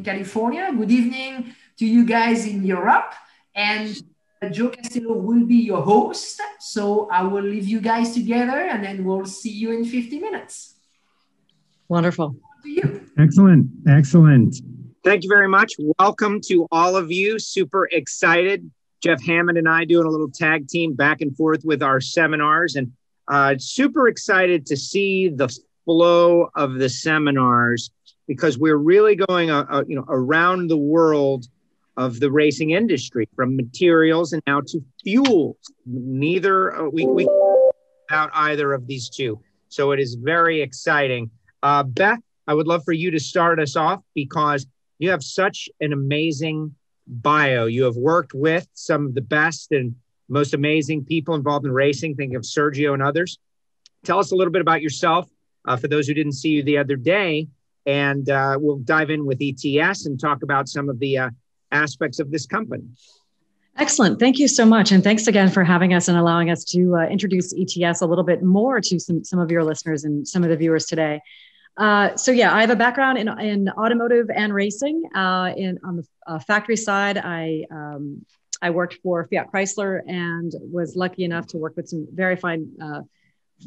in California. Good evening to you guys in Europe. And Joe Castillo will be your host. So I will leave you guys together and then we'll see you in 50 minutes. Wonderful. To you. Excellent. Excellent. Thank you very much. Welcome to all of you. Super excited. Jeff Hammond and I doing a little tag team back and forth with our seminars and uh, super excited to see the flow of the seminars because we're really going uh, uh, you know around the world of the racing industry from materials and now to fuels. Neither uh, we we about either of these two, so it is very exciting. Uh, Beth, I would love for you to start us off because you have such an amazing bio. You have worked with some of the best and most amazing people involved in racing. Think of Sergio and others. Tell us a little bit about yourself uh, for those who didn't see you the other day, and uh, we'll dive in with ETS and talk about some of the uh, aspects of this company. Excellent. Thank you so much. And thanks again for having us and allowing us to uh, introduce ETS a little bit more to some, some of your listeners and some of the viewers today. Uh, so yeah, I have a background in, in automotive and racing. Uh, in on the uh, factory side, I um, I worked for Fiat Chrysler and was lucky enough to work with some very fine uh,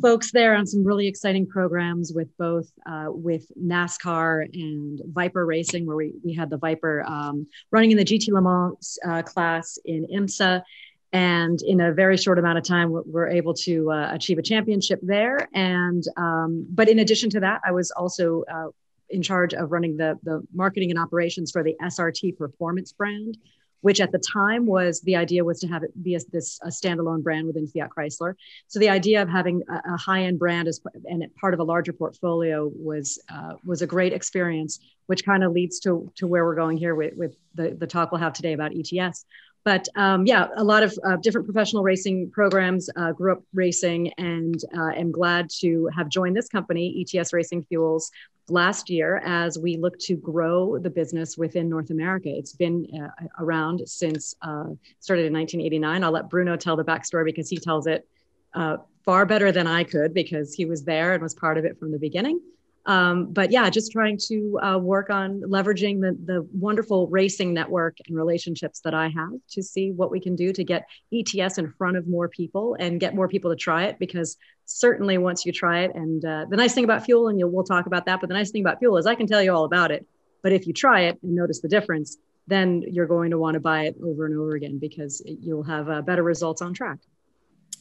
folks there on some really exciting programs with both uh, with NASCAR and Viper Racing, where we, we had the Viper um, running in the GT Le Mans uh, class in IMSA. And in a very short amount of time, we're, able to uh, achieve a championship there. And um, but in addition to that, I was also uh, in charge of running the the marketing and operations for the SRT Performance brand, which at the time was the idea was to have it be a, this a standalone brand within Fiat Chrysler. So the idea of having a, a high-end brand as and part of a larger portfolio was uh, was a great experience, which kind of leads to to where we're going here with, with the, the talk we'll have today about ETS. But um, yeah, a lot of uh, different professional racing programs. Uh, grew up racing, and uh, am glad to have joined this company, ETS Racing Fuels, last year as we look to grow the business within North America. It's been uh, around since uh, started in 1989. I'll let Bruno tell the backstory because he tells it uh, far better than I could because he was there and was part of it from the beginning. Um, but yeah, just trying to uh, work on leveraging the, the wonderful racing network and relationships that I have to see what we can do to get ETS in front of more people and get more people to try it. Because certainly once you try it, and uh, the nice thing about fuel, and we'll talk about that, but the nice thing about fuel is I can tell you all about it. But if you try it and notice the difference, then you're going to want to buy it over and over again because you'll have uh, better results on track.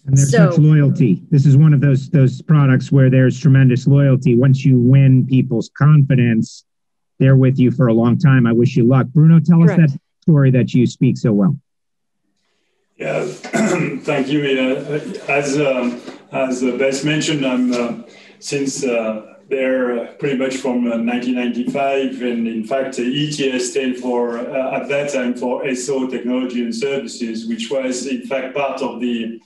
And there's so, such loyalty. This is one of those those products where there's tremendous loyalty. Once you win people's confidence, they're with you for a long time. I wish you luck. Bruno, tell correct. us that story that you speak so well. Yeah, thank you. Uh, as um, as uh, Bess mentioned, I'm uh, since uh, they're pretty much from 1995, uh, and in fact, ETS stand for at that time for Esso Technology and Services, which was in fact part of the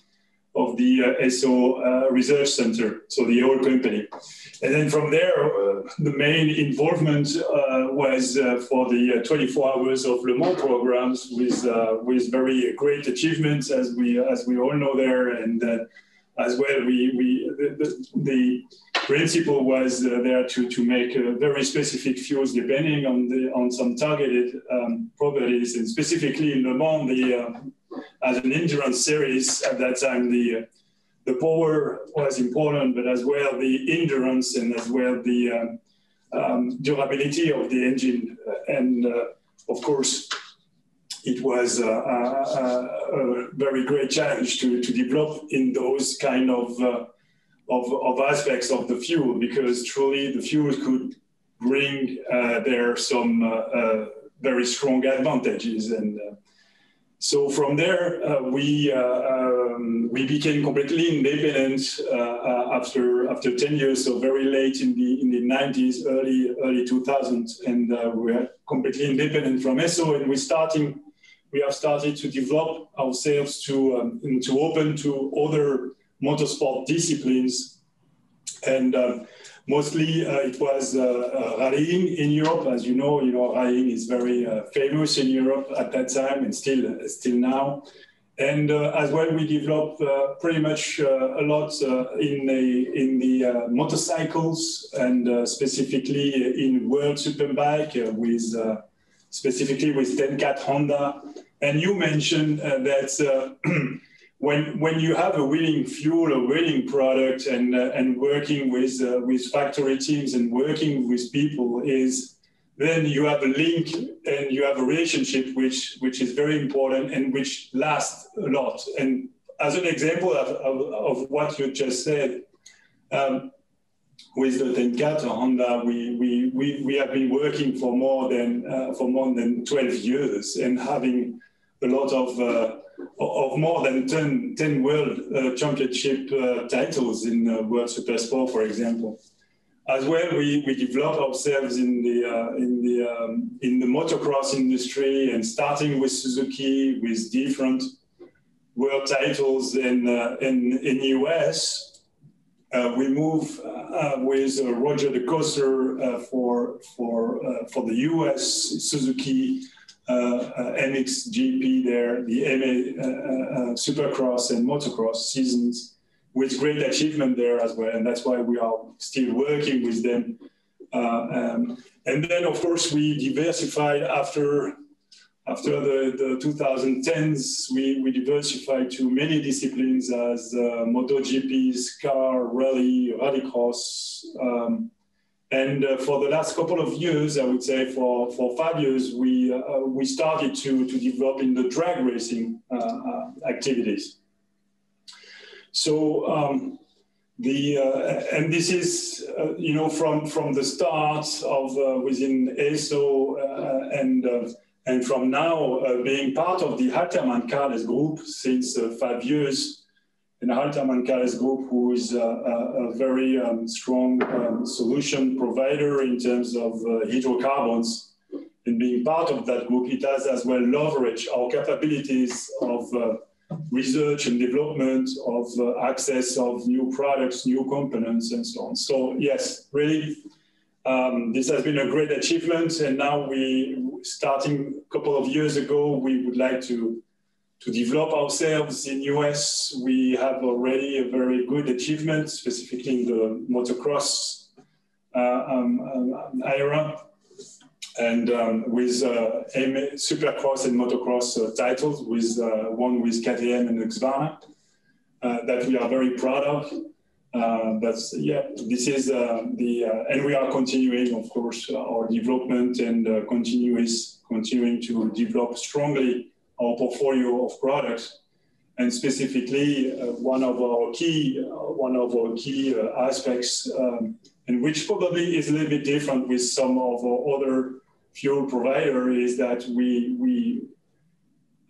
of the uh, Esso uh, Research Center, so the old company. And then from there, uh, the main involvement was for the 24 hours of Le Mans programs with, with very great achievements, as we, as we all know there. And as well, we, we the, the, the principle was uh, there to, to make uh, very specific fuels depending on the on some targeted um, properties and specifically in Le Mans the uh, as an endurance series at that time, the the power was important, but as well the endurance and as well the um, um, durability of the engine. And uh, of course, it was a, a, a, very great challenge to, to develop in those kind of, uh, of, of, aspects of the fuel because truly the fuel could bring uh, there some uh, uh, very strong advantages. And uh, so from there, uh, we um, we became completely independent after after 10 years. So very late in the in the 90s, early early 2000s, and we are completely independent from Esso, and we starting we have started to develop ourselves to um, to open to other motorsport disciplines, and um, Mostly uh, it was uh, uh, rallying in Europe. As you know, you know, rallying is very famous in Europe at that time and still, still now. And as well, we developed pretty much a lot in the, in the motorcycles and specifically in World Superbike with specifically with Ten Kate Honda. And you mentioned uh, that uh, when when you have a winning fuel, a winning product, and uh, and working with uh, with factory teams and working with people is then you have a link and you have a relationship which which is very important and which lasts a lot. And as an example of, of, of what you just said, um, with the Ten Kate Honda, we, we, we, we have been working for more than uh, for more than 12 years and having a lot of uh, of more than 10, 10 world uh, championship uh, titles in uh, World Super Sport, for example. As well, we, we develop ourselves in the uh, in the um, in the motocross industry and starting with Suzuki with different world titles in in in US uh, we move uh, with uh, Roger DeCoster uh, for for uh, for the U.S. Suzuki MXGP there, the MA Supercross and Motocross seasons, with great achievement there as well, and that's why we are still working with them. Um, and then, of course, we diversified after after the, the 2010s, we, we diversified to many disciplines as uh, MotoGPs, car, rally, rallycross. Um, and uh, for the last couple of years, I would say for, for five years, we, uh, we started to, to develop in the drag racing uh, uh, activities. So um, the uh, and this is you know from from the start of within Esso and and from now, uh, being part of the Haltermann Carless group since uh, five years, and Haltermann Carless group, who is a, a, a very um, strong um, solution provider in terms of uh, hydrocarbons, and being part of that group, it has as well leveraged our capabilities of uh, research and development, of uh, access of new products, new components, and so on. So yes, really um, this has been a great achievement, and now we, starting a couple of years ago, we would like to to develop ourselves in US. We have already a very good achievement, specifically in the motocross uh, um, um, era, and um, with uh, Supercross and motocross uh, titles, with uh, one with KTM and Husqvarna, uh, that we are very proud of. Uh, but yeah, this is the and we are continuing, of course, our development and continuous continuing to develop strongly our portfolio of products. And specifically, one of our key one of our key aspects, um, and which probably is a little bit different with some of our other fuel provider, is that we we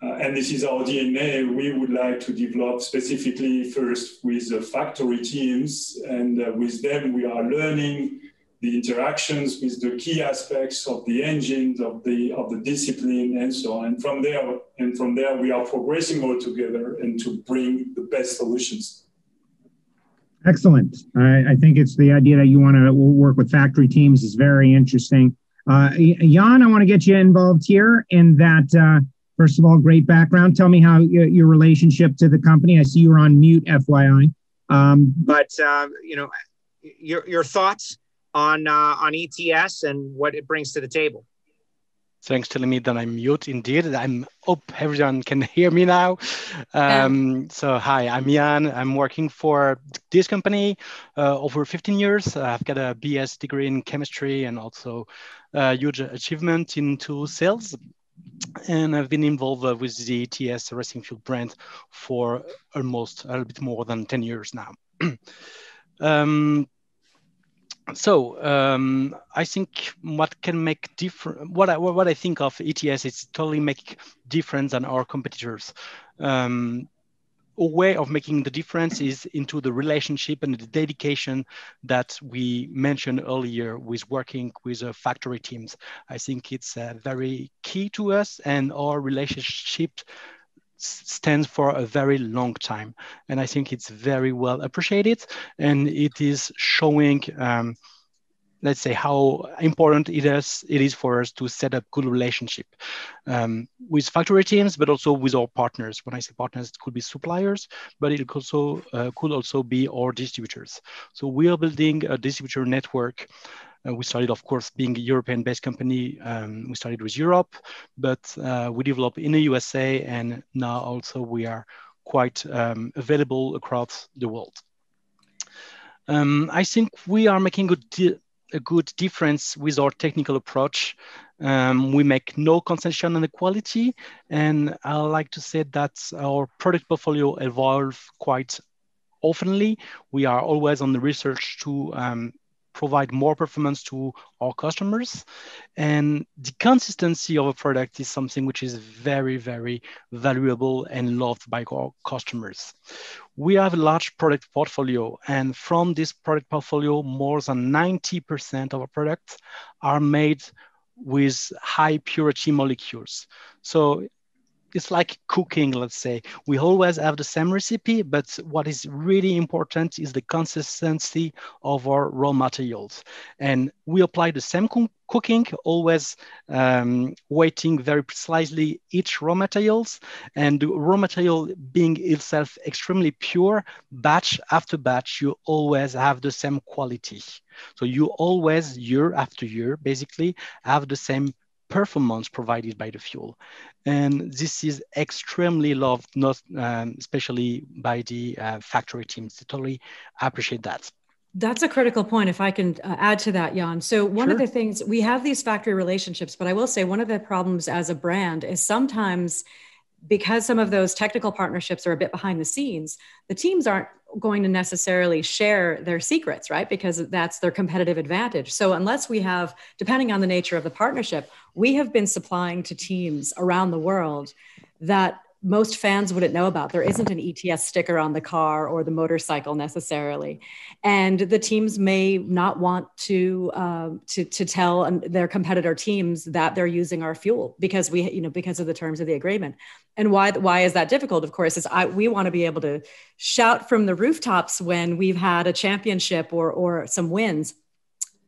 uh, and this is our DNA. We would like to develop specifically first with the factory teams, and uh, with them we are learning the interactions with the key aspects of the engines of the of the discipline and so on. And from there, and from there we are progressing all together and to bring the best solutions. Excellent. I, I think it's the idea that you want to work with factory teams is very interesting. Uh, Jan, I want to get you involved here in that uh, First of all, great background. Tell me how your relationship to the company. I see you're on mute, FYI. Um, but uh, you know, your your thoughts on uh, on ETS and what it brings to the table. Thanks telling me that I'm mute. Indeed, I'm hope everyone can hear me now. Um, yeah. So hi, I'm Jan. I'm working for this company uh, over 15 years. I've got a BS degree in chemistry and also a huge achievement into sales and I've been involved uh, with the ETS Racing Fuel brand for almost a little bit more than 10 years now. um, so um, I think what can make different, what I, what I think of ETS is totally make difference than our competitors. Um, a way of making the difference is into the relationship and the dedication that we mentioned earlier with working with uh, factory teams. I think it's uh, very key to us and our relationship stands for a very long time. And I think it's very well appreciated and it is showing um, let's say how important it is it is for us to set up good relationship um, with factory teams but also with our partners when i say partners it could be suppliers but it also uh, could also be our distributors so we are building a distributor network Uh, we started, of course, being a European-based company. Um, we started with Europe, but uh, we developed in the USA, and now also we are quite um, available across the world. Um, I think we are making a good difference with our technical approach. Um, we make no concession on the quality, and I like to say that our product portfolio evolves quite oftenly. We are always on the research to um, provide more performance to our customers. And the consistency of a product is something which is very, very valuable and loved by our customers. We have a large product portfolio, and from this product portfolio, more than 90% of our products are made with high purity molecules. So it's like cooking, let's say. We always have the same recipe, but what is really important is the consistency of our raw materials. And we apply the same cooking, always um, weighting very precisely each raw materials and the raw material being itself extremely pure, batch after batch, you always have the same quality. So you always, year after year, basically have the same performance provided by the fuel. And this is extremely loved, not um, especially by the uh, factory teams. They totally appreciate that. That's a critical point. If I can uh, add to that, Jan. So one sure. of the things we have these factory relationships, but I will say one of the problems as a brand is sometimes because some of those technical partnerships are a bit behind the scenes, the teams aren't going to necessarily share their secrets, right? Because that's their competitive advantage. So, unless we have, depending on the nature of the partnership, we have been supplying to teams around the world that most fans wouldn't know about. There isn't an ETS sticker on the car or the motorcycle necessarily, and the teams may not want to uh, to to tell their competitor teams that they're using our fuel because we you know because of the terms of the agreement. And why why is that difficult? Of course, is I we want to be able to shout from the rooftops when we've had a championship or or some wins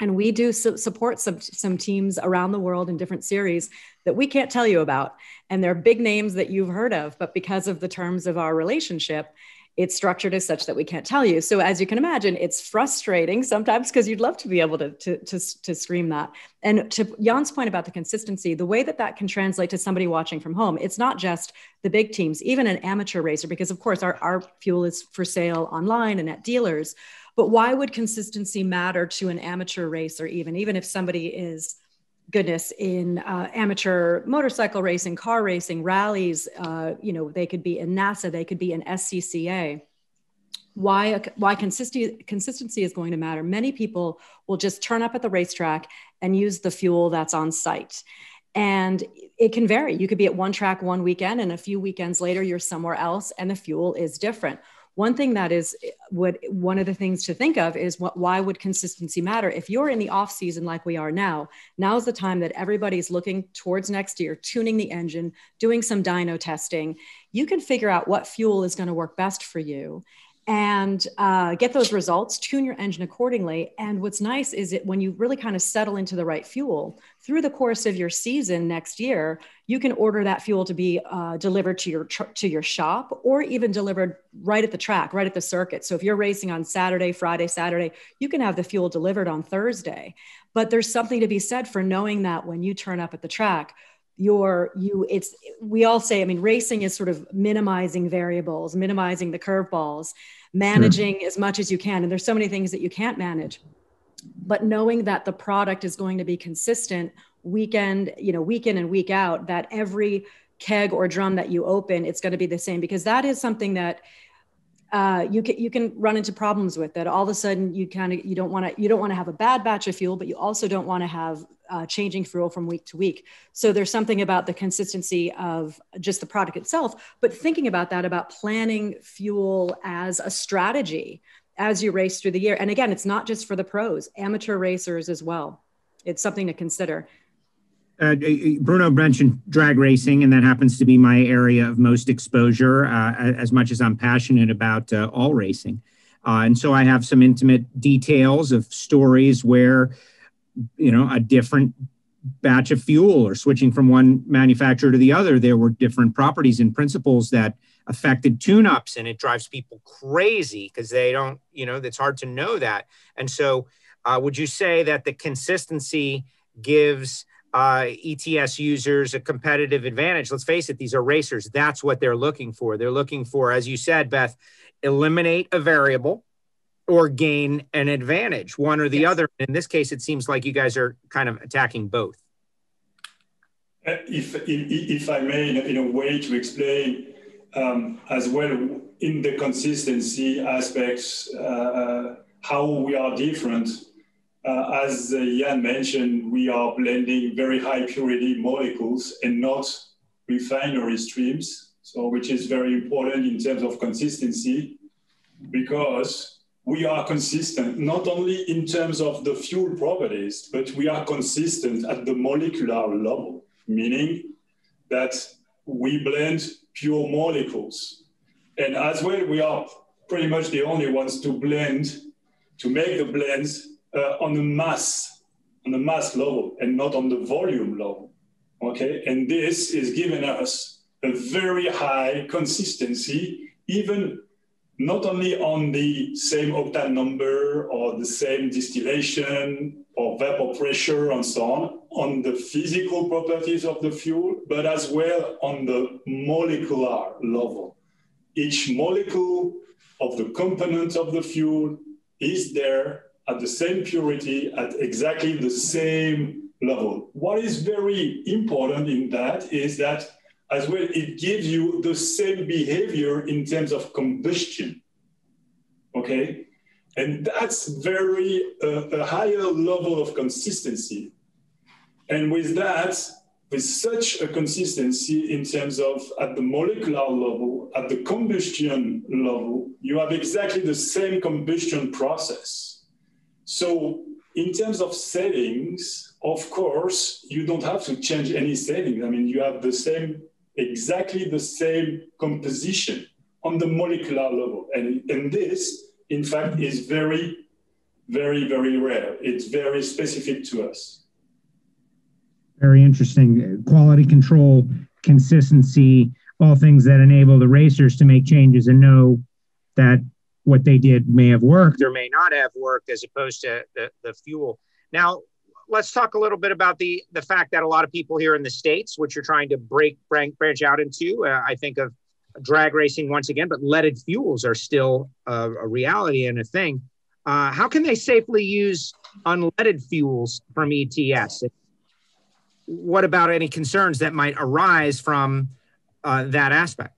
and we do su- support some some teams around the world in different series that we can't tell you about. And they're big names that you've heard of but because of the terms of our relationship it's structured as such that we can't tell you. So as you can imagine it's frustrating sometimes because you'd love to be able to, to, to, to scream that. And to jan's point about the consistency the way that that can translate to somebody watching from home it's not just the big teams even an amateur racer because of course our, our fuel is for sale online and at dealers but why would consistency matter to an amateur racer, even, even if somebody is, goodness, in uh, amateur motorcycle racing, car racing, rallies, uh, you know, they could be in NASA, they could be in SCCA. Why, why consistency, consistency is going to matter. Many people will just turn up at the racetrack and use the fuel that's on site. And it can vary. You could be at one track one weekend, and a few weekends later, you're somewhere else, and the fuel is different one thing that is eh, what one of the things to think of is what why would consistency matter? If you're in the off season like we are now now's the time that everybody's looking towards next year tuning the engine doing some dyno testing. You can figure out what fuel is going to work best for you and uh, get those results, tune your engine accordingly. And what's nice is it when you really kind of settle into the right fuel through the course of your season next year, you can order that fuel to be uh, delivered to your tr- to your shop or even delivered right at the track, right at the circuit. So if you're racing on Saturday, Friday, Saturday, you can have the fuel delivered on Thursday. But there's something to be said for knowing that when you turn up at the track, your you it's we all say i mean racing is sort of minimizing variables minimizing the curveballs Hmm. managing sure. as much as you can and there's so many things that you can't manage but knowing that the product is going to be consistent weekend you know week in and week out that every keg or drum that you open it's going to be the same because that is something that uh, you can you can run into problems with that. All of a sudden, you kind of you don't want to you don't want to have a bad batch of fuel, but you also don't want to have uh, changing fuel from week to week. So there's something about the consistency of just the product itself, but thinking about that about planning fuel as a strategy as you race through the year. And again, it's not just for the pros, amateur racers as well. It's something to consider. Uh, Bruno mentioned drag racing, and that happens to be my area of most exposure, uh, as much as I'm passionate about uh, all racing. Uh, and so I have some intimate details of stories where, you know, a different batch of fuel or switching from one manufacturer to the other, there were different properties and principles that affected tune-ups, and it drives people crazy because they don't, you know, it's hard to know that. And so Uh, would you say that the consistency gives uh, ETS users a competitive advantage? Let's face it, these are racers. That's what they're looking for. They're looking for, as you said, Beth, eliminate a variable or gain an advantage, one or the yes. other. In this case, it seems like you guys are kind of attacking both. Uh, if, if, if I may, in a, way to explain um, as well in the consistency aspects, uh, uh how we are different. Uh, as uh, Jan mentioned, we are blending very high purity molecules and not refinery streams, so which is very important in terms of consistency because we are consistent not only in terms of the fuel properties, but we are consistent at the molecular level, meaning that we blend pure molecules. And as well, we are pretty much the only ones to blend, to make the blends uh, on a mass, on the mass level and not on the volume level. Okay, and this is giving us a very high consistency, even not only on the same octane number or the same distillation or vapor pressure and so on, on the physical properties of the fuel, but as well on the molecular level. Each molecule of the component of the fuel is there at the same purity at exactly the same level. What is very important in that is that as well, it gives you the same behavior in terms of combustion. Okay? And that's very uh, a higher level of consistency. And with that, with such a consistency in terms of at the molecular level, at the combustion level, you have exactly the same combustion process. So in terms of settings, of course, you don't have to change any settings. I mean, you have the same exactly the same composition on the molecular level. And, and this, in fact, is very, very, very rare. It's very specific to us. Very interesting. Quality control, consistency, all things that enable the racers to make changes and know that what they did may have worked or may not have worked as opposed to the, the fuel. Now, let's talk a little bit about the the fact that a lot of people here in the states, which you're trying to break branch, out into, uh, I think of drag racing once again, but leaded fuels are still a, a reality and a thing. Uh, how can they safely use unleaded fuels from ETS? What about any concerns that might arise from uh, that aspect?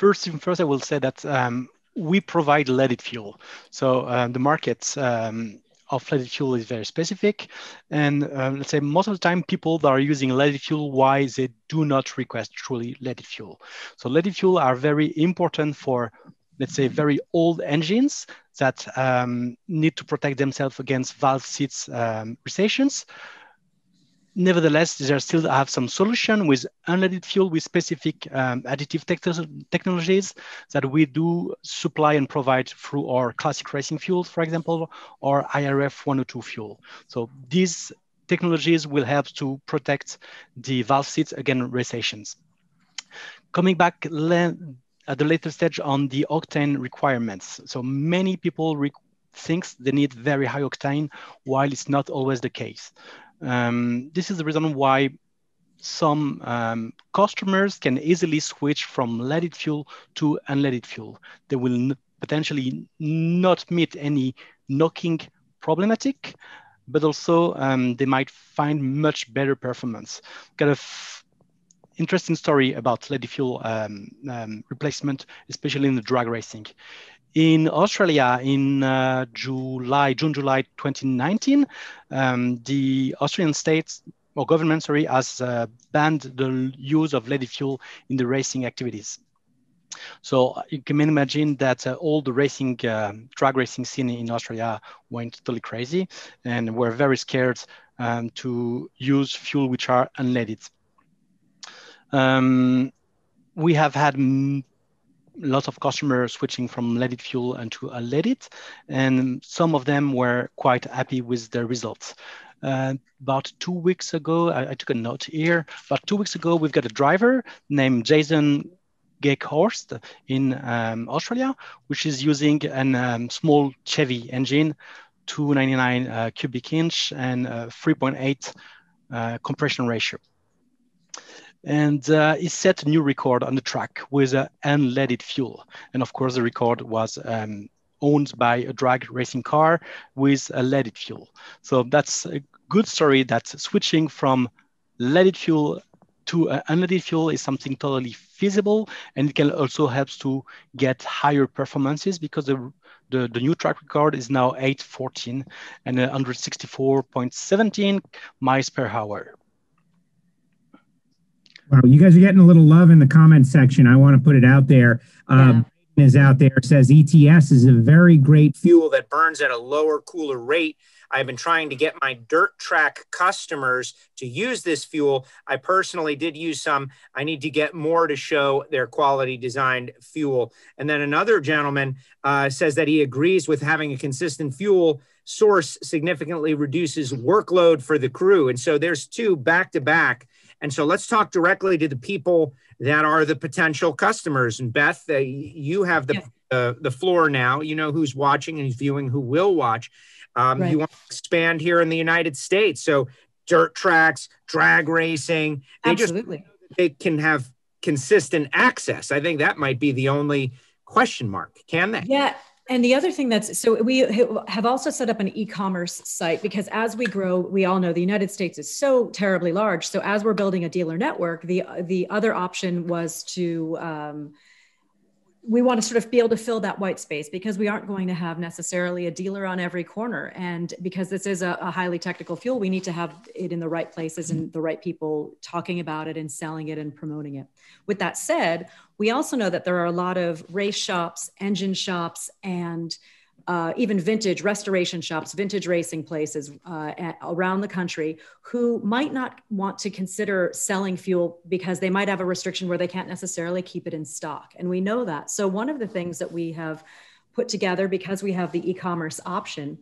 First, first, I will say that um, we provide leaded fuel. So um, the markets um, of leaded fuel is very specific. And um, let's say most of the time people that are using leaded fuel, why they do not request truly leaded fuel. So leaded fuel are very important for, let's say, very old engines that um, need to protect themselves against valve seats um, recessions nevertheless, there still have some solution with unleaded fuel with specific um, additive te technologies that we do supply and provide through our classic racing fuels, for example, or IRF 102 fuel. So these technologies will help to protect the valve seats against recessions. Coming back at the later stage on the octane requirements. So many people think they need very high octane, while it's not always the case. Um, this is the reason why some um, customers can easily switch from leaded fuel to unleaded fuel. They will potentially not meet any knocking problematic, but also um, they might find much better performance. Got a interesting story about leaded fuel um, um, replacement, especially in the drag racing. In Australia, in uh, July, June, July 2019, um, the Australian state or government, sorry, has uh, banned the use of leaded fuel in the racing activities. So uh, you can imagine that uh, all the racing, uh, drag racing scene in Australia went totally crazy and were very scared um, to use fuel which are unleaded. Um, we have had lots of customers switching from leaded fuel into unleaded, and some of them were quite happy with the results. Uh, about two weeks ago, I, I, took a note here. About two weeks ago, we've got a driver named Jason Horst in um, Australia, which is using a um, small Chevy engine, 299 uh, cubic inch and uh, 3.8 uh, compression ratio. And uh, he set a new record on the track with uh, unleaded fuel. And of course, the record was um, owned by a drag racing car with a leaded fuel. So that's a good story that switching from leaded fuel to uh, unleaded fuel is something totally feasible and it can also help to get higher performances because the, the, the new track record is now 814 and 164.17 miles per hour. Wow, you guys are getting a little love in the comment section. I want to put it out there. Um, is out there says ETS is a very great fuel that burns at a lower, cooler rate. I've been trying to get my dirt track customers to use this fuel. I personally did use some. I need to get more to show their quality designed fuel. And then another gentleman uh, says that he agrees with having a consistent fuel source significantly reduces workload for the crew. And so there's two back to back. And so let's talk directly to the people that are the potential customers. And Beth, uh, you have the uh, the floor now. You know who's watching and who's viewing, who will watch. Um, right. You want to expand here in the United States, so dirt tracks, drag racing. They Absolutely. just they can have consistent access. I think that might be the only question mark. Can they? Yeah, and the other thing that's so we have also set up an e-commerce site because as we grow, we all know the United States is so terribly large. So as we're building a dealer network, the the other option was to um, we want to sort of be able to fill that white space because we aren't going to have necessarily a dealer on every corner. And because this is a, a, highly technical fuel, we need to have it in the right places and the right people talking about it and selling it and promoting it. With that said, we also know that there are a lot of race shops, engine shops, and uh, even vintage restoration shops, vintage racing places uh, around the country who might not want to consider selling fuel because they might have a restriction where they can't necessarily keep it in stock. And we know that. So, one of the things that we have put together because we have the e commerce option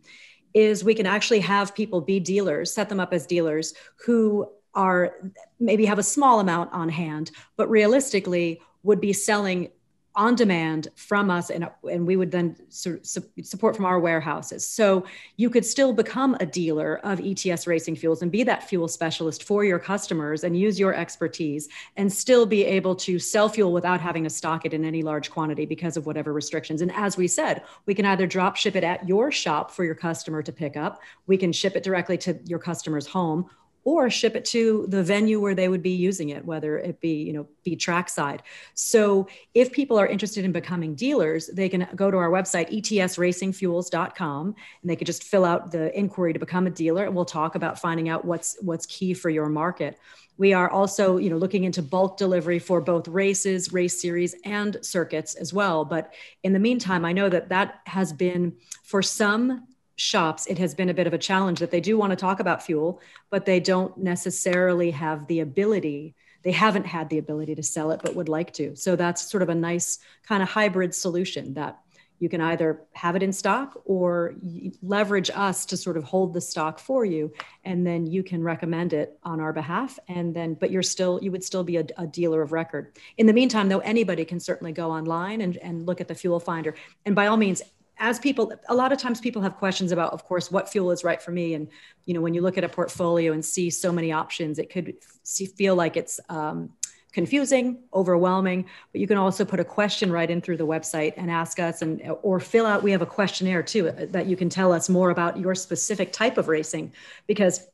is we can actually have people be dealers, set them up as dealers who are maybe have a small amount on hand, but realistically would be selling on demand from us and, and we would then su- support from our warehouses. So you could still become a dealer of ets racing fuels and be that fuel specialist for your customers and use your expertise and still be able to sell fuel without having to stock it in any large quantity because of whatever restrictions. And as we said we can either drop ship it at your shop for your customer to pick up we can ship it directly to your customer's home or ship it to the venue where they would be using it, whether it be, you know, be trackside. So if people are interested in becoming dealers, they can go to our website, etsracingfuels.com, and they could just fill out the inquiry to become a dealer. And we'll talk about finding out what's what's key for your market. We are also, you know, looking into bulk delivery for both races, race series, and circuits as well. But in the meantime, I know that that has been for some shops, it has been a bit of a challenge that they do want to talk about fuel, but they don't necessarily have the ability. They haven't had the ability to sell it, but would like to. So that's sort of a nice kind of hybrid solution that you can either have it in stock or leverage us to sort of hold the stock for you and then you can recommend it on our behalf and then but you're still you would still be a, a, dealer of record in the meantime though anybody can certainly go online and, and look at the fuel finder and by all means as people a lot of times people have questions about of course what fuel is right for me. And you know when you look at a portfolio and see so many options it could see, feel like it's um, confusing overwhelming. But you can also put a question right in through the website and ask us and or fill out we have a questionnaire too uh, that you can tell us more about your specific type of racing. Because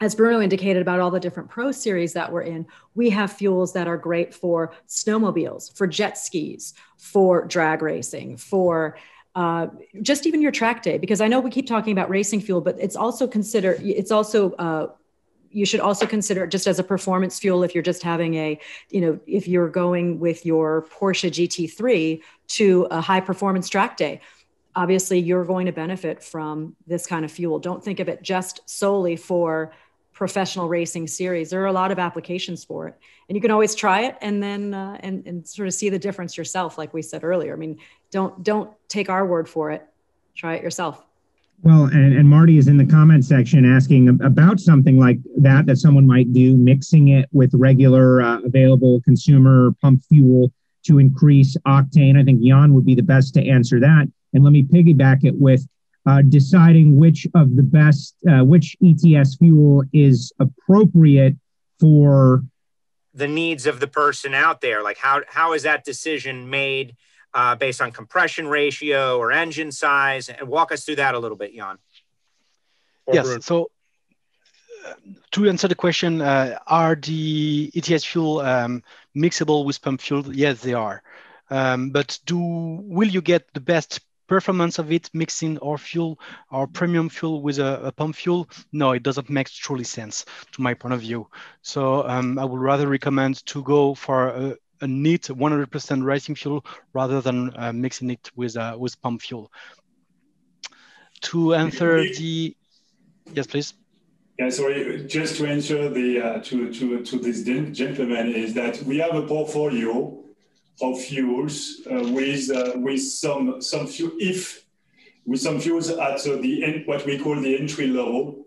as Bruno indicated about all the different pro series that we're in, we have fuels that are great for snowmobiles, for jet skis, for drag racing, for uh, just even your track day, because I know we keep talking about racing fuel, but it's also consider it's also uh, you should also consider it just as a performance fuel if you're just having a you know if you're going with your Porsche GT3 to a high performance track day obviously you're going to benefit from this kind of fuel don't think of it just solely for professional racing series. There are a lot of applications for it, and you can always try it and then uh, and and sort of see the difference yourself. Like we said earlier, I mean, don't don't take our word for it. Try it yourself. Well, and, and Marty is in the comment section asking about something like that that someone might do, mixing it with regular uh, available consumer pump fuel to increase octane? I think Jan would be the best to answer that. And let me piggyback it with uh, deciding which of the best, uh, which ETS fuel is appropriate for the needs of the person out there. Like how how is that decision made uh, based on compression ratio or engine size? And walk us through that a little bit, Jan. Yes. So uh, to answer the question, uh, are the ETS fuel um, mixable with pump fuel? Yes, they are. Um, but do will you get the best performance of it mixing our fuel, our premium fuel with a, a, pump fuel, no, it doesn't make truly sense to my point of view. So um, I would rather recommend to go for a, a neat 100% racing fuel rather than uh, mixing it with uh, with pump fuel. To answer the, yes, please. Yeah, sorry, just to answer the uh, to to to this gentleman is that we have a portfolio of fuels uh, with uh, with some some fuel if with some fuels at uh, the end, what we call the entry level.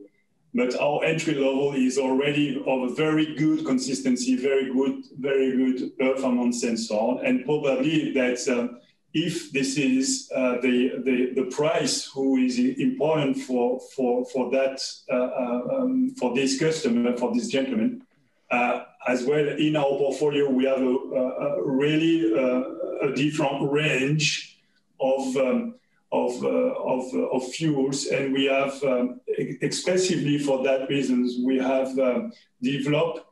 But our entry level is already of a very good consistency, very good, very good performance and so on. And probably that uh, if this is uh, the, the the price who is important for for for that uh, um, for this customer for this gentleman, uh, as well in our portfolio, we have a, a really uh, a different range of um, of, uh, of, uh, of, fuels, and we have um, exclusively for that reasons we have um, developed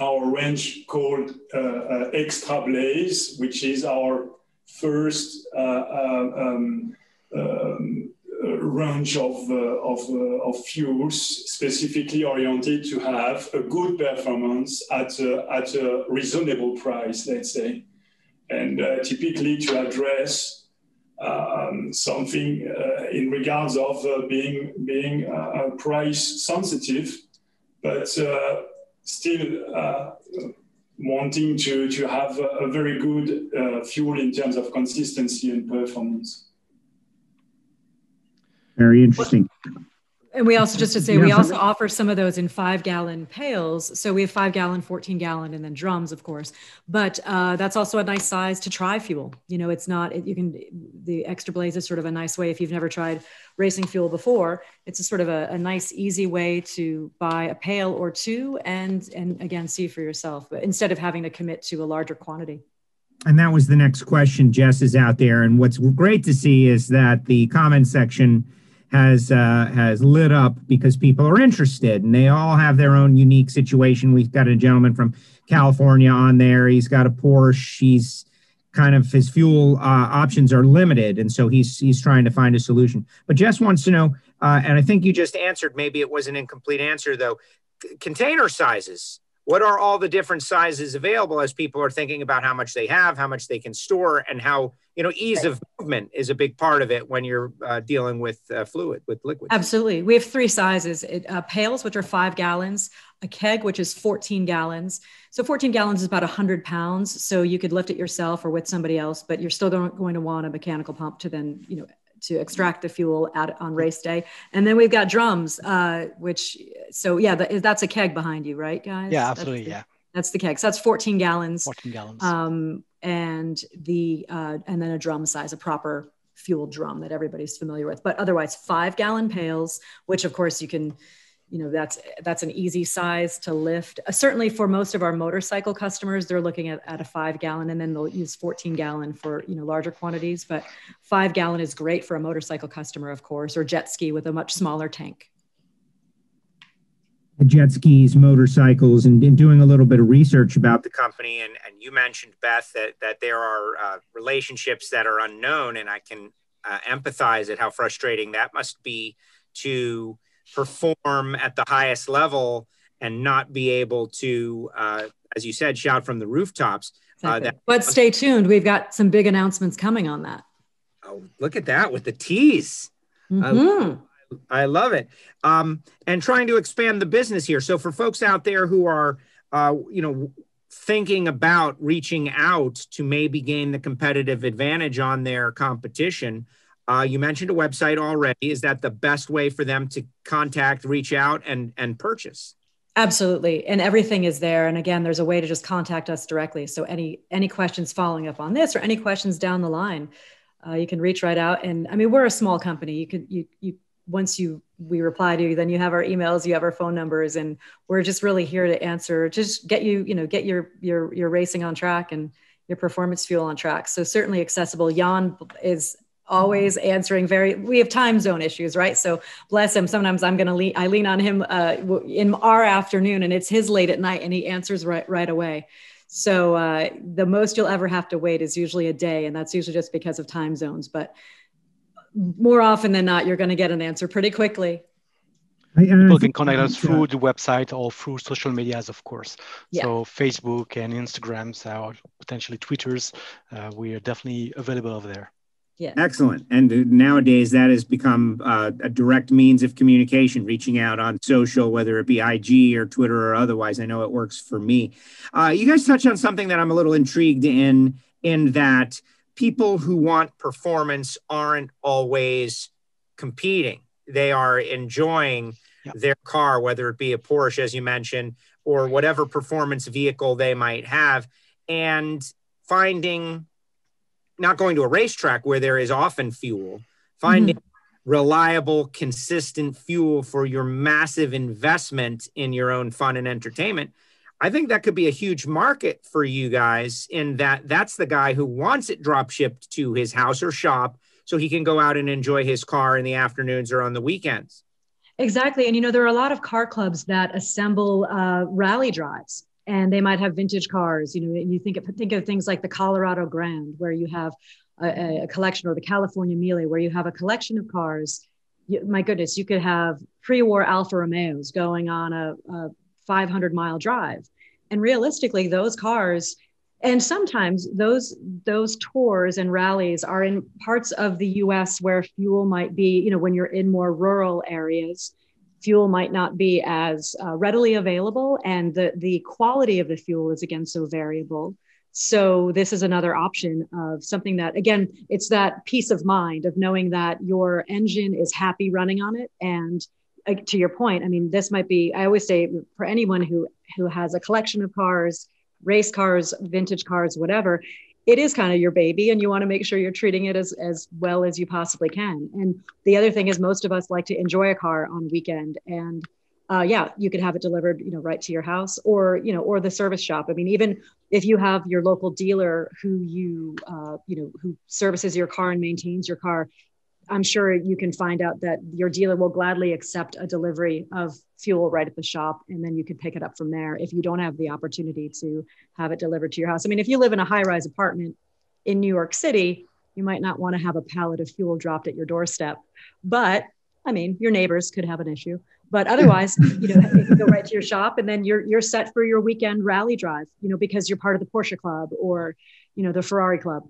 our range called uh, Extra Blaze, which is our first um, um range of, uh, of, uh, of fuels specifically oriented to have a good performance at a, at a reasonable price, let's say. And uh, typically to address um, something uh, in regards of uh, being, being uh, price sensitive, but still wanting to, to have a, a very good fuel in terms of consistency and performance. Very interesting. And we also, just to say, we also offer some of those in five gallon pails. So we have five gallon, 14 gallon, and then drums, of course. But uh, that's also a nice size to try fuel. You know, it's not, it, you can, the extra blaze is sort of a nice way if you've never tried racing fuel before. It's a sort of a, a nice, easy way to buy a pail or two and, and again, see for yourself, but instead of having to commit to a larger quantity and that was the next question jess is out there and what's great to see is that the comment section has uh, has lit up because people are interested and they all have their own unique situation. We've got a gentleman from California on there. He's got a Porsche. He's kind of his fuel uh, options are limited, and so he's he's trying to find a solution. But Jess wants to know, uh, and I think you just answered. Maybe it was an incomplete answer though. C- container sizes what are all the different sizes available as people are thinking about how much they have how much they can store and how you know ease of movement is a big part of it when you're uh, dealing with uh, fluid with liquid absolutely. We have three sizes. It, uh, pails which are five gallons a keg which is 14 gallons. So 14 gallons is about 100 pounds so you could lift it yourself or with somebody else but you're still going to want a mechanical pump to then you know to extract the fuel at on race day. And then we've got drums, uh, which so yeah, the, that's a keg behind you, right, guys? Yeah, absolutely. That's the, yeah, that's the keg. So that's 14 gallons. 14 gallons. Um, and the uh, and then a drum size, a proper fuel drum that everybody's familiar with. But otherwise, five gallon pails, which of course you can you know that's that's an easy size to lift. Uh, certainly for most of our motorcycle customers they're looking at, at a five gallon and then they'll use 14 gallon for you know larger quantities but five gallon is great for a motorcycle customer of course or jet ski with a much smaller tank. Jet skis motorcycles and, and doing a little bit of research about the company and, and you mentioned beth that, that there are uh, relationships that are unknown and i can uh, empathize at how frustrating that must be to perform at the highest level and not be able to, uh, as you said, shout from the rooftops. Uh, that- but stay tuned. We've got some big announcements coming on that. Oh, look at that with the tease. Mm-hmm. I, I, love it. Um, and trying to expand the business here. So for folks out there who are, uh, you know, thinking about reaching out to maybe gain the competitive advantage on their competition, uh, you mentioned a website already. Is that the best way for them to contact, reach out, and and purchase? Absolutely. And everything is there. And again, there's a way to just contact us directly. So any any questions following up on this or any questions down the line, uh, you can reach right out. And I mean, we're a small company. You can you you once you we reply to you, then you have our emails, you have our phone numbers, and we're just really here to answer, just get you, you know, get your your your racing on track and your performance fuel on track. So certainly accessible. Jan is always answering very we have time zone issues right so bless him sometimes i'm going to lean i lean on him uh, in our afternoon and it's his late at night and he answers right right away so uh, the most you'll ever have to wait is usually a day and that's usually just because of time zones but more often than not you're going to get an answer pretty quickly People can connect us through the website or through social medias, of course. Yeah. So Facebook and Instagrams or potentially Twitters, uh, we are definitely available over there. Yeah. Excellent. And nowadays, that has become uh, a direct means of communication, reaching out on social, whether it be IG or Twitter or otherwise. I know it works for me. Uh, you guys touched on something that I'm a little intrigued in, in that people who want performance aren't always competing. They are enjoying their car, whether it be a Porsche, as you mentioned, or whatever performance vehicle they might have, and finding not going to a racetrack where there is often fuel, finding mm-hmm. reliable, consistent fuel for your massive investment in your own fun and entertainment. I think that could be a huge market for you guys in that that's the guy who wants it drop shipped to his house or shop so he can go out and enjoy his car in the afternoons or on the weekends. Exactly. And, you know, there are a lot of car clubs that assemble uh, rally drives and they might have vintage cars. You know, you think of, think of things like the Colorado Grand, where you have a, a collection, or the California Mille, where you have a collection of cars. You, my goodness, you could have pre-war Alfa Romeos going on a, a 500 mile drive, and realistically, those cars. And sometimes those those tours and rallies are in parts of the U.S. where fuel might be, you know, when you're in more rural areas, fuel might not be as uh, readily available and the, the quality of the fuel is again so variable. So this is another option of something that again it's that peace of mind of knowing that your engine is happy running on it. And uh, to your point i mean this might be i always say for anyone who who has a collection of cars race cars vintage cars whatever it is kind of your baby and you want to make sure you're treating it as, as well as you possibly can. And the other thing is most of us like to enjoy a car on weekend and uh, yeah, you could have it delivered, you know, right to your house or, you know, or the service shop. I mean, even if you have your local dealer who you, uh, you know, who services your car and maintains your car, I'm sure you can find out that your dealer will gladly accept a delivery of fuel right at the shop, and then you can pick it up from there if you don't have the opportunity to have it delivered to your house. I mean, if you live in a high rise apartment in New York City, you might not want to have a pallet of fuel dropped at your doorstep. But I mean, your neighbors could have an issue. But otherwise, you know, you can go right to your shop and then you're you're set for your weekend rally drive, you know, because you're part of the Porsche club or, you know, the Ferrari club.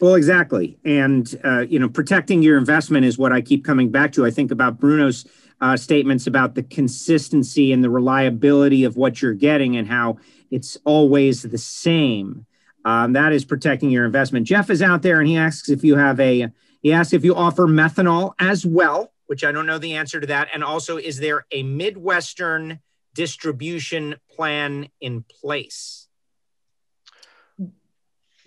Well, exactly. And, uh, you know, protecting your investment is what I keep coming back to. I think about Bruno's uh, statements about the consistency and the reliability of what you're getting and how it's always the same. Um, that is protecting your investment. Jeff is out there and he asks if you have a, he asks if you offer methanol as well, which I don't know the answer to that. And also, is there a Midwestern distribution plan in place?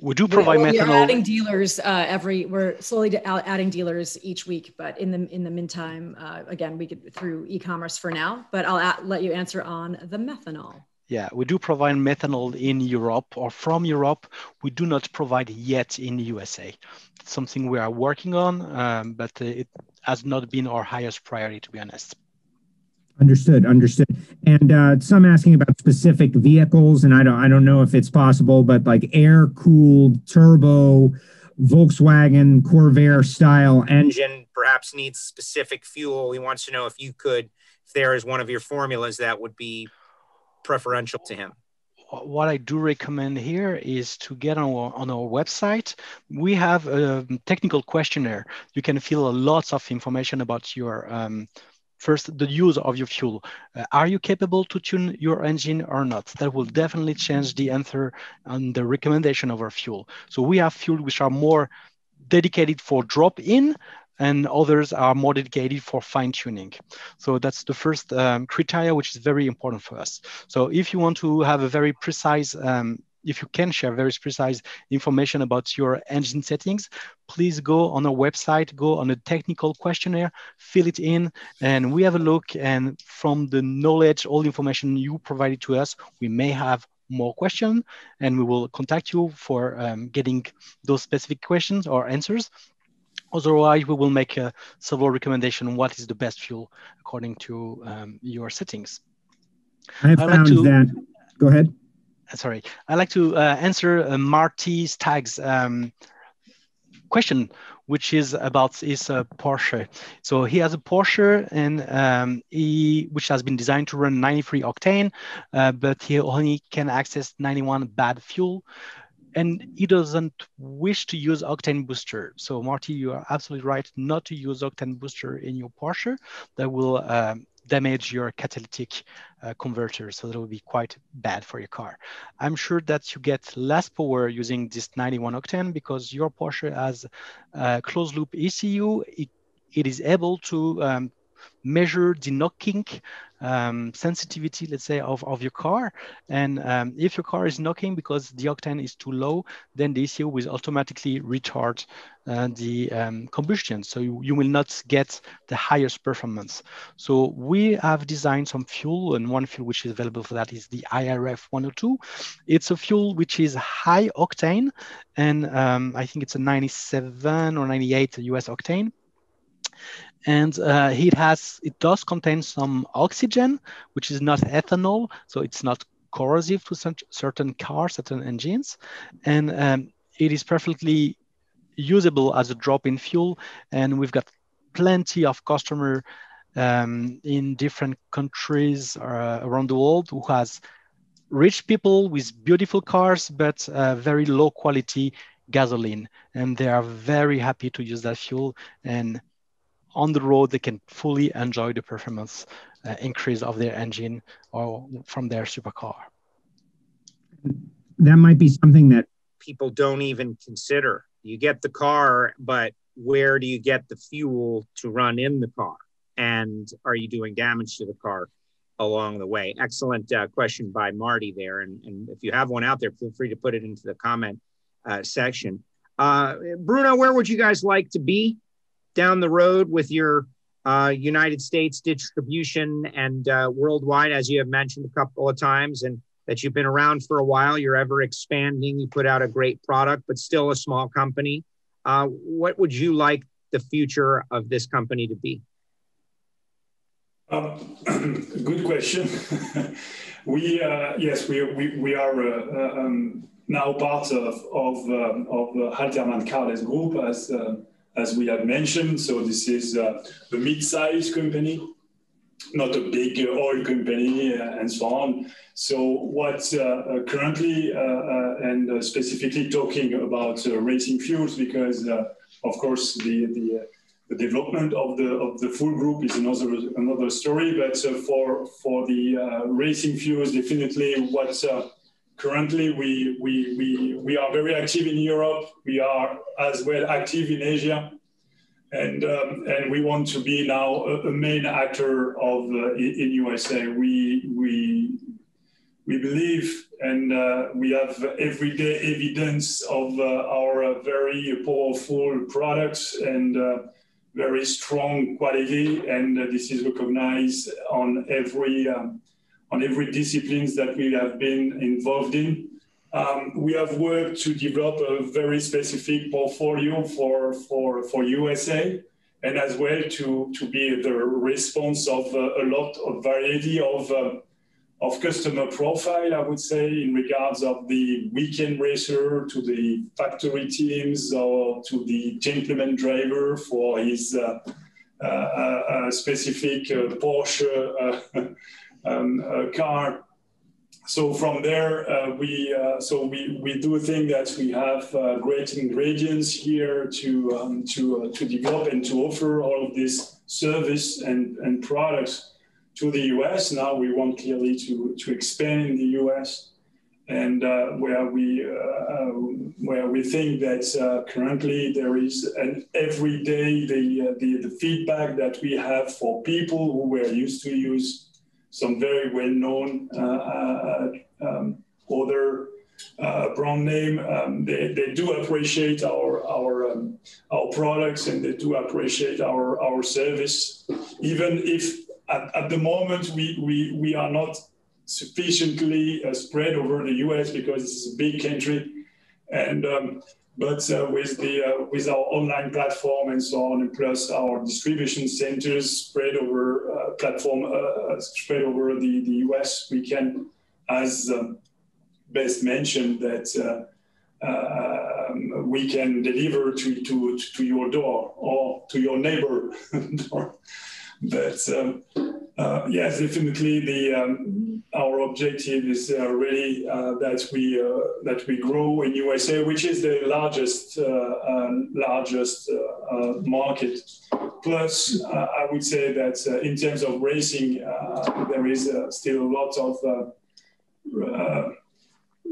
We do provide we, methanol. We're adding dealers uh, every. We're slowly adding dealers each week, but in the in the meantime, uh, again, we get through e-commerce for now. But I'll at, let you answer on the methanol. Yeah, we do provide methanol in Europe or from Europe. We do not provide yet in the USA. It's something we are working on, um, but it has not been our highest priority, to be honest. Understood. Understood. And uh, some asking about specific vehicles, and I don't, I don't know if it's possible, but like air cooled turbo Volkswagen Corvair style engine perhaps needs specific fuel. He wants to know if you could, if there is one of your formulas that would be preferential to him what I do recommend here is to get on our, on our website. We have a technical questionnaire. You can fill lots of information about your um, First, the use of your fuel. Uh, are you capable to tune your engine or not? That will definitely change the answer and the recommendation of our fuel. So we have fuel which are more dedicated for drop in and others are more dedicated for fine tuning. So that's the first um, criteria, which is very important for us. So if you want to have a very precise um, if you can share very precise information about your engine settings, please go on our website, go on a technical questionnaire, fill it in, and we have a look. And from the knowledge, all the information you provided to us, we may have more questions and we will contact you for um, getting those specific questions or answers. Otherwise, we will make a several recommendation on what is the best fuel according to um, your settings. I have found like to, that. Go ahead. Uh, sorry, I'd like to uh, answer uh, Marty um, question, which is about his uh, Porsche. So he has a Porsche, and um, he which has been designed to run 93 octane, uh, but he only can access 91 bad fuel. And he doesn't wish to use octane booster. So Marty, you are absolutely right not to use octane booster in your Porsche. That will um, damage your catalytic uh, converter. So that will be quite bad for your car. I'm sure that you get less power using this 91 octane because your Porsche has a closed loop ECU. It, it is able to um, measure the knocking um, sensitivity, let's say, of, of your car. And um, if your car is knocking because the octane is too low, then the ECU will automatically retard uh, the um, combustion. So you, you will not get the highest performance. So we have designed some fuel and one fuel which is available for that is the IRF 102. It's a fuel which is high octane and um, I think it's a 97 or 98 US octane and uh, it has it does contain some oxygen which is not ethanol so it's not corrosive to certain cars certain engines. And um, it is perfectly usable as a drop-in fuel. And we've got plenty of customer um, in different countries uh, around the world who has rich people with beautiful cars but uh, very low quality gasoline. And they are very happy to use that fuel and on the road, they can fully enjoy the performance uh, increase of their engine or from their supercar. That might be something that people don't even consider. You get the car, but where do you get the fuel to run in the car? And are you doing damage to the car along the way? Excellent uh, question by Marty there. And, and, if you have one out there, feel free to put it into the comment uh, section. Uh, Bruno, where would you guys like to be down the road with your uh, United States distribution and uh, worldwide, as you have mentioned a couple of times, and that you've been around for a while. You're ever expanding. You put out a great product, but still a small company. Uh, what would you like the future of this company to be? Um, good question. we uh, yes, we we, we are uh, uh, um, now part of of um, of Haltermann Carless Group as as we have mentioned. So this is uh, a mid-sized company, not a big oil company uh, and so on. So what uh, currently and specifically talking about racing fuels, because of course the, the the development of the of the full group is another another story. But uh, for for the uh, racing fuels, definitely what uh, currently we, we, we, we are very active in Europe. We are as well active in Asia. And, um, and we want to be now a, a main actor of uh, in USA. We, we, we believe and uh, we have everyday evidence of uh, our uh, very powerful products and uh, very strong quality. And uh, this is recognized on every um, on every disciplines that we have been involved in. Um, we have worked to develop a very specific portfolio for, for, for USA and as well to, to be the response of uh, a lot of variety of, uh, of customer profile, I would say, in regards of the weekend racer to the factory teams or to the gentleman driver for his uh, uh, uh, uh specific Porsche um, uh, car. So from there, uh, we uh, so we, we do think that we have great ingredients here to um, to to develop and to offer all of this service and, and products to the US. Now we want clearly to, to expand in the US and uh, where we uh, where we think that uh, currently there is an every day the, uh, the, the feedback that we have for people who were used to use some very well-known uh, uh, um, other uh, brand name. Um, they, they do appreciate our our um, our products and they do appreciate our our service, even if at, at the moment we, we we are not sufficiently uh, spread over the US because it's a big country, and um, but uh, with the uh, with our online platform and so on, and plus our distribution centers spread over platform uh, spread over the, the US, we can, as um, Beth mentioned, that uh, um, we can deliver to, to to your door or to your neighbor door. But um, uh, yes, definitely the um, our objective is uh, really uh, that we uh, that we grow in USA, which is the largest uh, largest uh, market. Plus, I would say that in terms of racing, there is still a lot of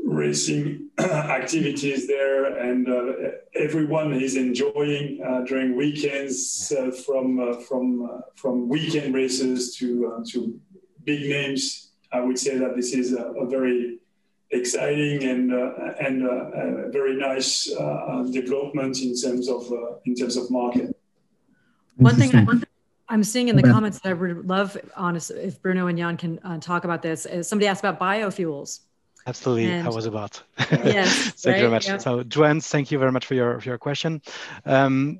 racing activities there, and uh, everyone is enjoying uh, during weekends uh, from uh, from uh, from weekend races to uh, to big names. I would say that this is a, a very exciting and and a very nice development in terms of in terms of market. One thing. One I'm seeing in the comments that I would love, honest, if Bruno and Jan can talk about this. Is somebody asked about biofuels Absolutely, and, I was about. Yes, thank right? you very much. Yep. So, Joanne, thank you very much for your for your question. Um,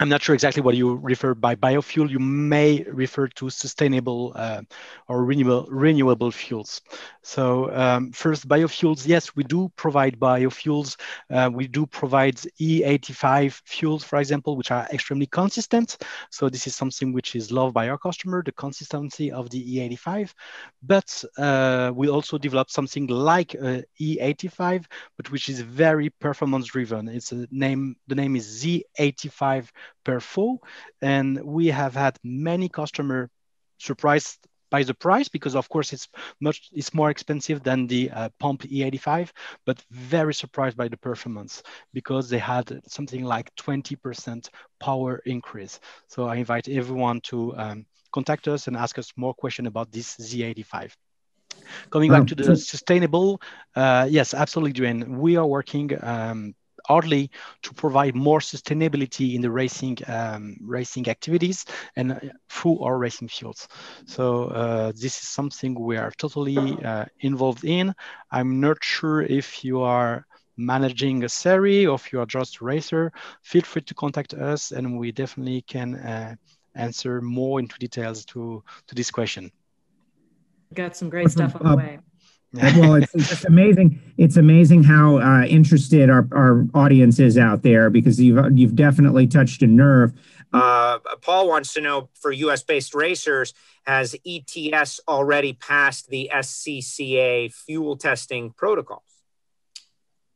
I'm not sure exactly what you refer by biofuel. You may refer to sustainable uh, or renewable, renewable fuels. So um, first, biofuels. Yes, we do provide biofuels. Uh, we do provide E85 fuels, for example, which are extremely consistent. So this is something which is loved by our customer, the consistency of the E85. But uh, we also develop something like E85, but which is very performance driven. It's a name. The name is Z85 per foe. And we have had many customer surprised by the price because of course it's much it's more expensive than the uh, pump E85 but very surprised by the performance because they had something like 20% power increase. So I invite everyone to um, contact us and ask us more question about this Z85 coming back to the sustainable uh, yes absolutely Duane we are working um, hardly to provide more sustainability in the racing um, racing activities and uh, through our racing fuels. So uh, this is something we are totally uh, involved in. I'm not sure if you are managing a series or if you are just a racer, feel free to contact us and we definitely can uh, answer more into details to, to this question. Got some great stuff on the way well, it's, it's amazing. It's amazing how uh, interested our, our audience is out there because you've you've definitely touched a nerve. Uh, Paul wants to know for U.S. based racers, has ETS already passed the SCCA fuel testing protocols?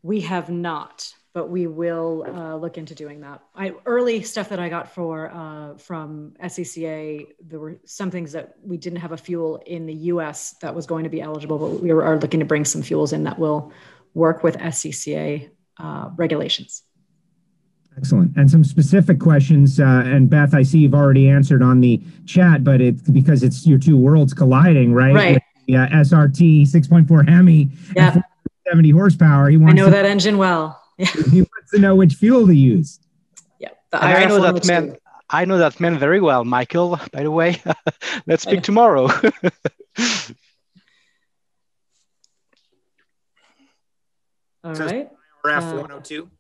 We have not but we will uh, look into doing that. I, early stuff that I got for uh, from SCCA, there were some things that we didn't have a fuel in the U.S. that was going to be eligible, but we are looking to bring some fuels in that will work with SCCA uh, regulations. Excellent. And some specific questions. Uh, and Beth, I see you've already answered on the chat, but it's because it's your two worlds colliding, right? Right. With the uh, SRT 6.4 Hemi. Yeah. 70 horsepower. He wants I know that engine well. Yeah. he wants to know which fuel to use. Yeah. I know that man. I know that man very well, Michael. By the way, let's speak tomorrow. All right. RF 102.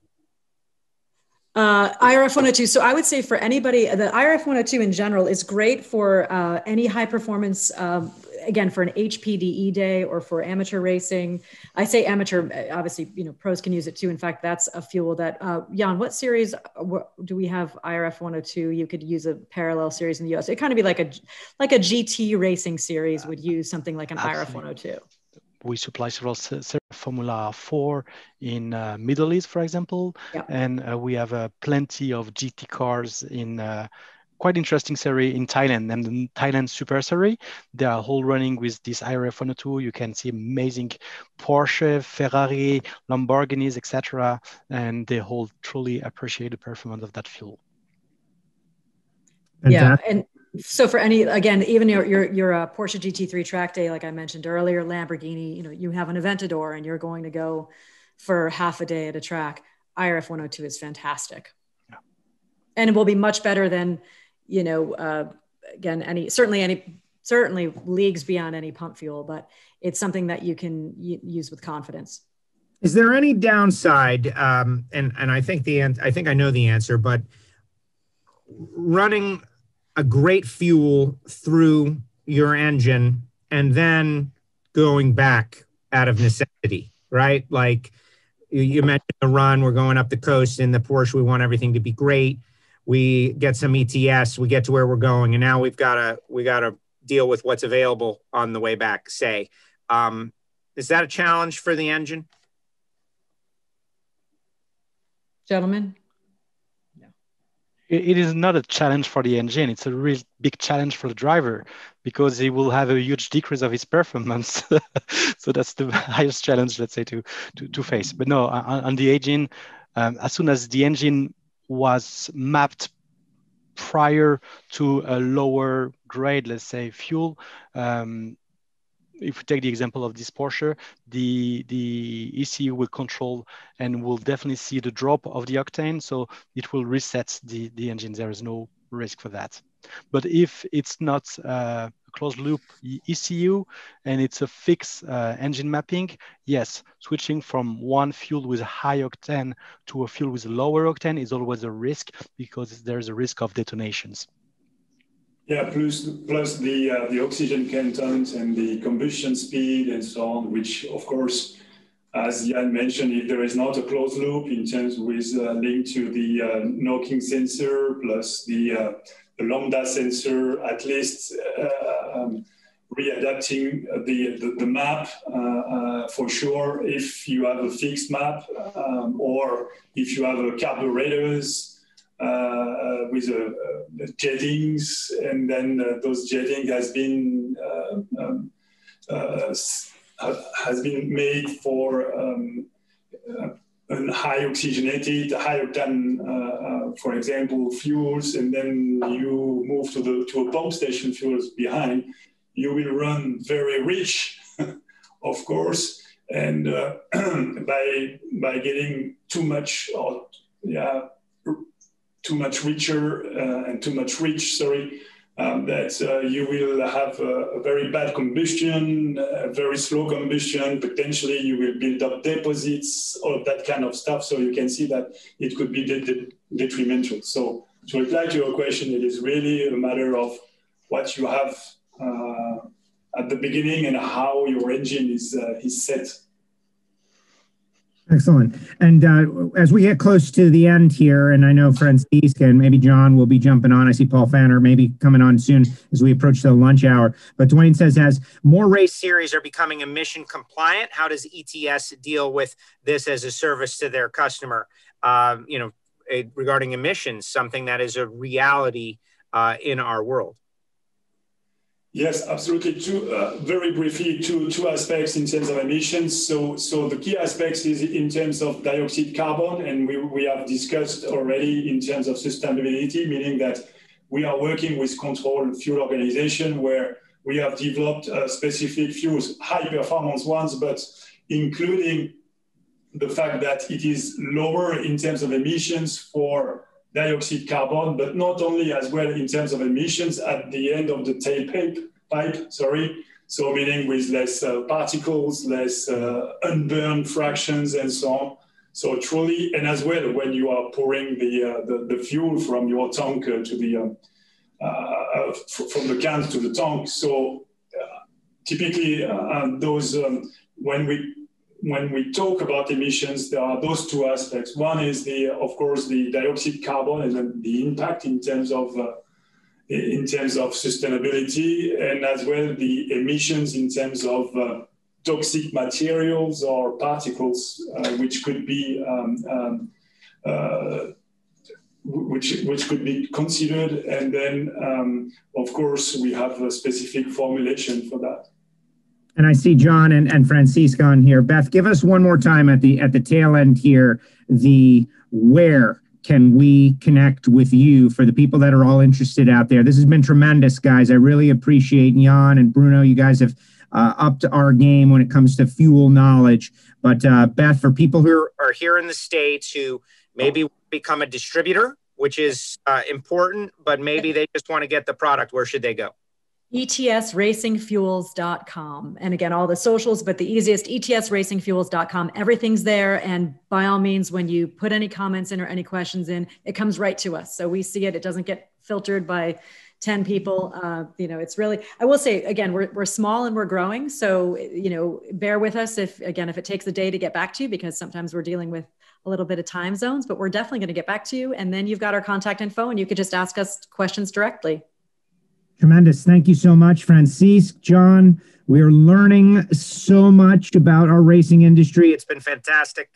Uh, IRF 102. So I would say for anybody, the IRF 102 in general is great for uh, any high performance uh, again for an HPDE day or for amateur racing. I say amateur, obviously, you know, pros can use it too. In fact, that's a fuel that uh, Jan. What series do we have? IRF 102. You could use a parallel series in the US. It kind of be like a like a GT racing series would use something like an Absolutely. IRF 102 we supply several Formula 4 in uh, Middle East, for example, yeah. and uh, we have uh, plenty of GT cars in uh, quite interesting series in Thailand, and the Thailand Super Series. They are all running with this IRF 102. You can see amazing Porsche, Ferrari, Lamborghinis, etc., and they all truly appreciate the performance of that fuel. Yeah, and so for any again, even your your your uh, Porsche GT3 track day, like I mentioned earlier, Lamborghini, you know, you have an Aventador and you're going to go for half a day at a track. IRF 102 is fantastic, yeah. and it will be much better than you know uh, again any certainly any certainly leagues beyond any pump fuel, but it's something that you can use with confidence. Is there any downside? Um, and and I think the I think I know the answer, but running a great fuel through your engine and then going back out of necessity, right? Like you mentioned the run, we're going up the coast in the Porsche, we want everything to be great. We get some ETS, we get to where we're going, and now we've got to we got to deal with what's available on the way back. Say, um, is that a challenge for the engine, gentlemen? it is not a challenge for the engine. It's a real big challenge for the driver because he will have a huge decrease of his performance. so that's the highest challenge, let's say, to to, to face. But no, on, on the engine, um, as soon as the engine was mapped prior to a lower grade, let's say, fuel, um, if we take the example of this Porsche, the, the ECU will control and will definitely see the drop of the octane. So it will reset the, the engine. There is no risk for that. But if it's not uh, a closed loop ECU and it's a fixed uh, engine mapping, yes, switching from one fuel with high octane to a fuel with lower octane is always a risk because there's a risk of detonations. Yeah, plus plus the uh, the oxygen content and the combustion speed and so on, which of course, as Jan mentioned, if there is not a closed loop in terms with uh, linked to the uh, knocking sensor plus the, uh, the lambda sensor, at least uh, um, readapting the, the, the map uh, for sure if you have a fixed map um, or if you have a carburetors uh, with a, jettings, and then uh, those jetting has been uh, um, has been made for um, uh, high oxygenated, higher than, uh, uh, for example, fuels, and then you move to the to a pump station fuels behind, you will run very rich, of course, and by by getting too much or yeah too much richer uh, and too much rich, sorry, um, that uh, you will have a, a, very bad combustion, a very slow combustion. Potentially, you will build up deposits, all of that kind of stuff. So you can see that it could be de- de- detrimental. So to reply to your question, it is really a matter of what you have uh, at the beginning and how your engine is uh, is set. Excellent. And uh, as we get close to the end here, and I know Francisca and maybe John will be jumping on. I see Paul Fanner maybe coming on soon as we approach the lunch hour. But Dwayne says, as more race series are becoming emission compliant, how does ETS deal with this as a service to their customer? Um, you know, regarding emissions, something that is a reality uh, in our world. Yes, absolutely. Two, uh, very briefly, two, two aspects in terms of emissions. So, so the key aspects is in terms of dioxide carbon, and we, we have discussed already in terms of sustainability, meaning that we are working with control fuel organization where we have developed uh, specific fuels, high performance ones, but including the fact that it is lower in terms of emissions for dioxide carbon, but not only as well in terms of emissions at the end of the tailpipe, pipe, sorry. So meaning with less uh, particles, less uh, unburned fractions and so on. So truly, and as well, when you are pouring the, uh, the, the, fuel from your tank uh, to the, um, uh, uh, from the can to the tank. So typically those, um, when we when we talk about emissions, there are those two aspects. One is the, of course, the dioxide carbon and then the impact in terms of uh, in terms of sustainability, and as well the emissions in terms of uh, toxic materials or particles, uh, which could be um, um, uh, which which could be considered, and then um, of course we have a specific formulation for that. And I see John and, and Francisca on here. Beth, give us one more time at the at the tail end here the where can we connect with you for the people that are all interested out there? This has been tremendous, guys. I really appreciate Jan and Bruno. You guys have uh, upped our game when it comes to fuel knowledge. But uh, Beth, for people who are here in the States who maybe become a distributor, which is uh, important, but maybe they just want to get the product, where should they go? etsracingfuels.com. And again, all the socials, but the easiest, etsracingfuels.com. Everything's there. And by all means, when you put any comments in or any questions in, it comes right to us. So we see it. It doesn't get filtered by 10 people. Uh, you know, it's really, I will say again, we're, we're small and we're growing. So, you know, bear with us if, again, if it takes a day to get back to you, because sometimes we're dealing with a little bit of time zones, but we're definitely going to get back to you. And then you've got our contact info and you could just ask us questions directly. Tremendous. Thank you so much, Francisque, John. We are learning so much about our racing industry. It's been fantastic.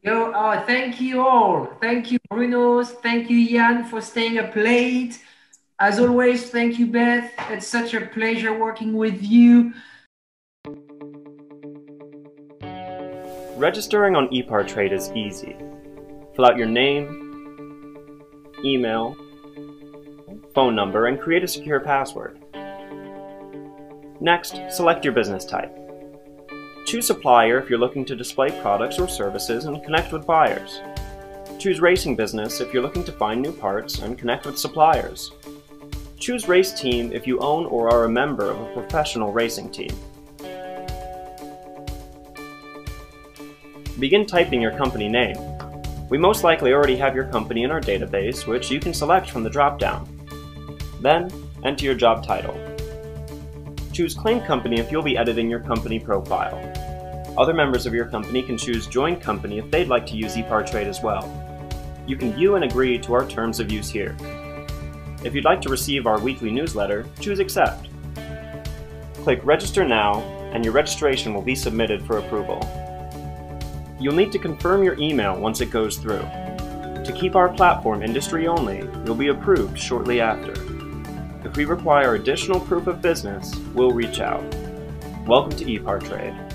Yo, uh, thank you all. Thank you, Bruno. Thank you, Jan, for staying up late. As always, thank you, Beth. It's such a pleasure working with you. Registering on ePartrade is easy. Fill out your name, email, phone number, and create a secure password. Next, select your business type. Choose supplier if you're looking to display products or services and connect with buyers. Choose racing business if you're looking to find new parts and connect with suppliers. Choose race team if you own or are a member of a professional racing team. Begin typing your company name. We most likely already have your company in our database, which you can select from the drop-down. Then, enter your job title. Choose Claim Company if you'll be editing your company profile. Other members of your company can choose Join Company if they'd like to use ePartrade as well. You can view and agree to our terms of use here. If you'd like to receive our weekly newsletter, choose Accept. Click Register Now, and your registration will be submitted for approval. You'll need to confirm your email once it goes through. To keep our platform industry only, you'll be approved shortly after. If we require additional proof of business, we'll reach out. Welcome to ePartrade.